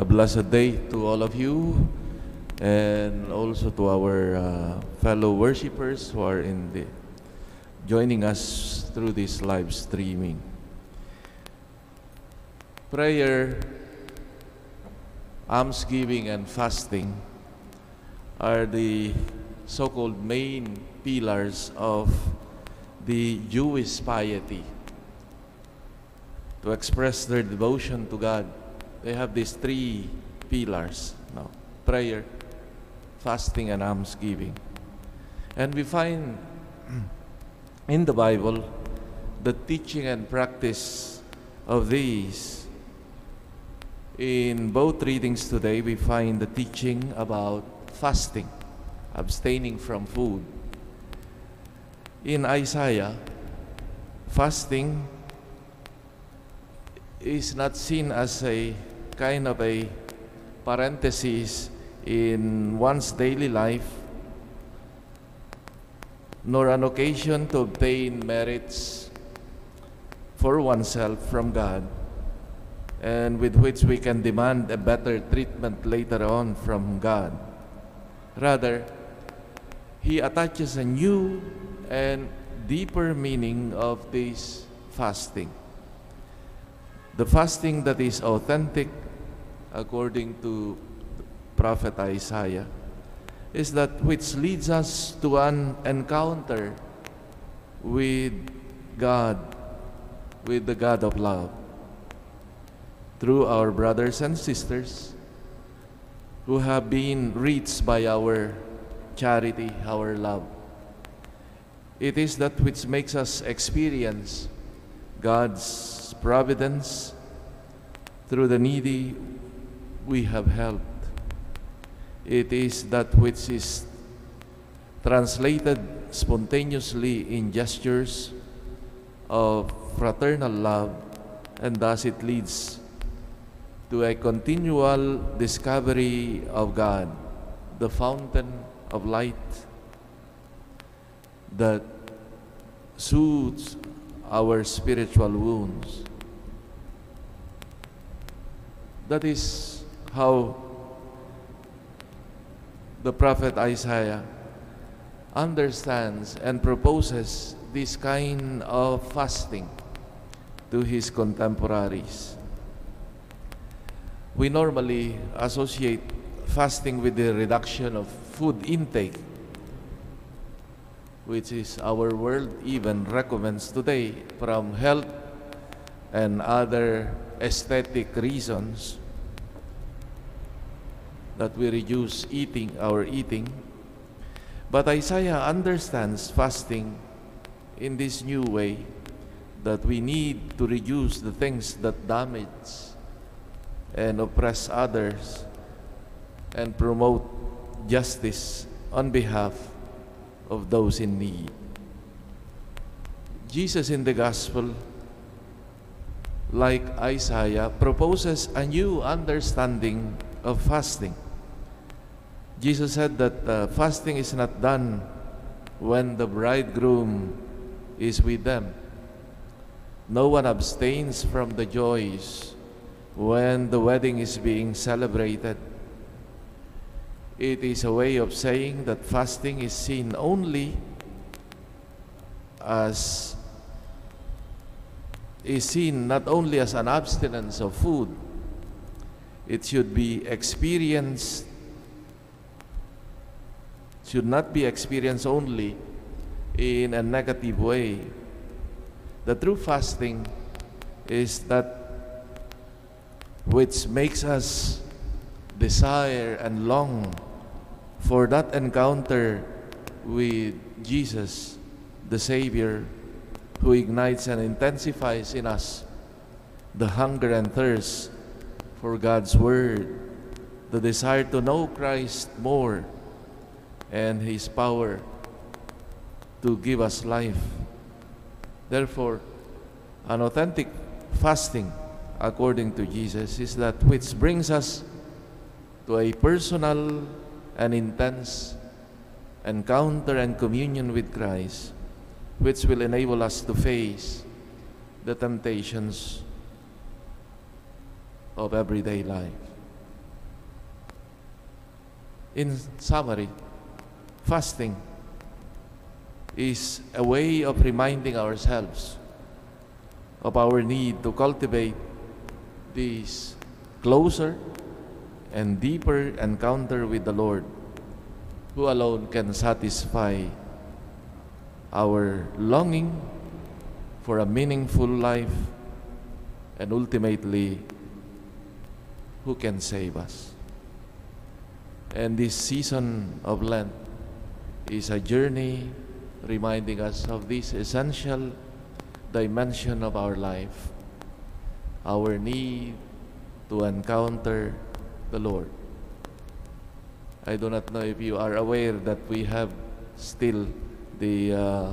A blessed day to all of you and also to our uh, fellow worshipers who are in the joining us through this live streaming. Prayer, almsgiving, and fasting are the so-called main pillars of the Jewish piety. To express their devotion to God, they have these three pillars now prayer, fasting, and almsgiving. And we find in the Bible the teaching and practice of these. In both readings today, we find the teaching about fasting, abstaining from food. In Isaiah, fasting is not seen as a kind of a parenthesis in one's daily life, nor an occasion to obtain merits for oneself from God, and with which we can demand a better treatment later on from God. Rather, he attaches a new and deeper meaning of this fasting. The fasting that is authentic according to prophet Isaiah is that which leads us to an encounter with God, with the God of love, through our brothers and sisters who have been reached by our charity, our love. It is that which makes us experience God's providence through the needy we have helped. It is that which is translated spontaneously in gestures of fraternal love, and thus it leads to a continual discovery of God, the fountain of light that soothes our spiritual wounds. That is how the prophet Isaiah understands and proposes this kind of fasting to his contemporaries. We normally associate fasting with the reduction of food intake, which is our world even recommends today from health and other aesthetic reasons that we reduce eating our eating. But Isaiah understands fasting in this new way that we need to reduce the things that damage and oppress others and promote justice on behalf of those in need. Jesus in the gospel, like Isaiah, proposes a new understanding of fasting. Jesus said that uh, fasting is not done when the bridegroom is with them. No one abstains from the joys when the wedding is being celebrated. It is a way of saying that fasting is seen only as is seen not only as an abstinence of food, it should be experienced should not be experienced only in a negative way. The true fasting is that which makes us desire and long for that encounter with Jesus, the Savior, who ignites and intensifies in us the hunger and thirst for God's Word, the desire to know Christ more and His power to give us life. Therefore, an authentic fasting, according to Jesus, is that which brings us to a personal and intense encounter and communion with Christ, which will enable us to face the temptations of everyday life. In summary, fasting is a way of reminding ourselves of our need to cultivate this closer and deeper encounter with the Lord, who alone can satisfy our longing for a meaningful life and ultimately who can save us. And this season of Lent is a journey reminding us of this essential dimension of our life, our need to encounter the Lord. I do not know if you are aware that we have still the uh,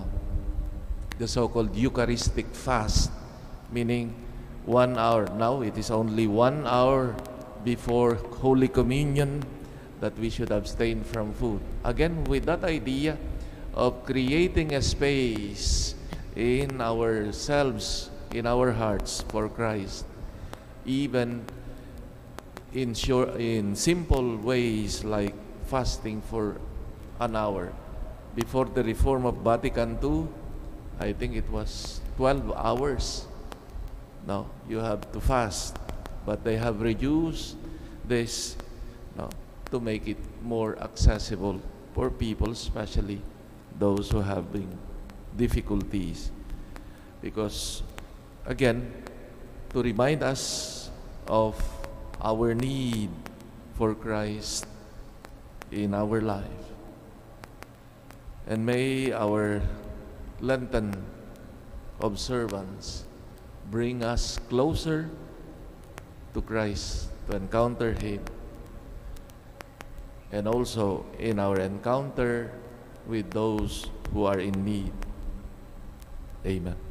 the so-called Eucharistic fast, meaning one hour. Now it is only one hour before Holy Communion that we should abstain from food. Again, with that idea of creating a space in ourselves, in our hearts for Christ, even in in simple ways like fasting for an hour. Before the reform of Vatican II, I think it was 12 hours. Now you have to fast, but they have reduced this to make it more accessible for people, especially those who have been difficulties. Because, again, to remind us of our need for Christ in our life. And may our Lenten observance bring us closer to Christ, to encounter Him, and also in our encounter with those who are in need. Amen.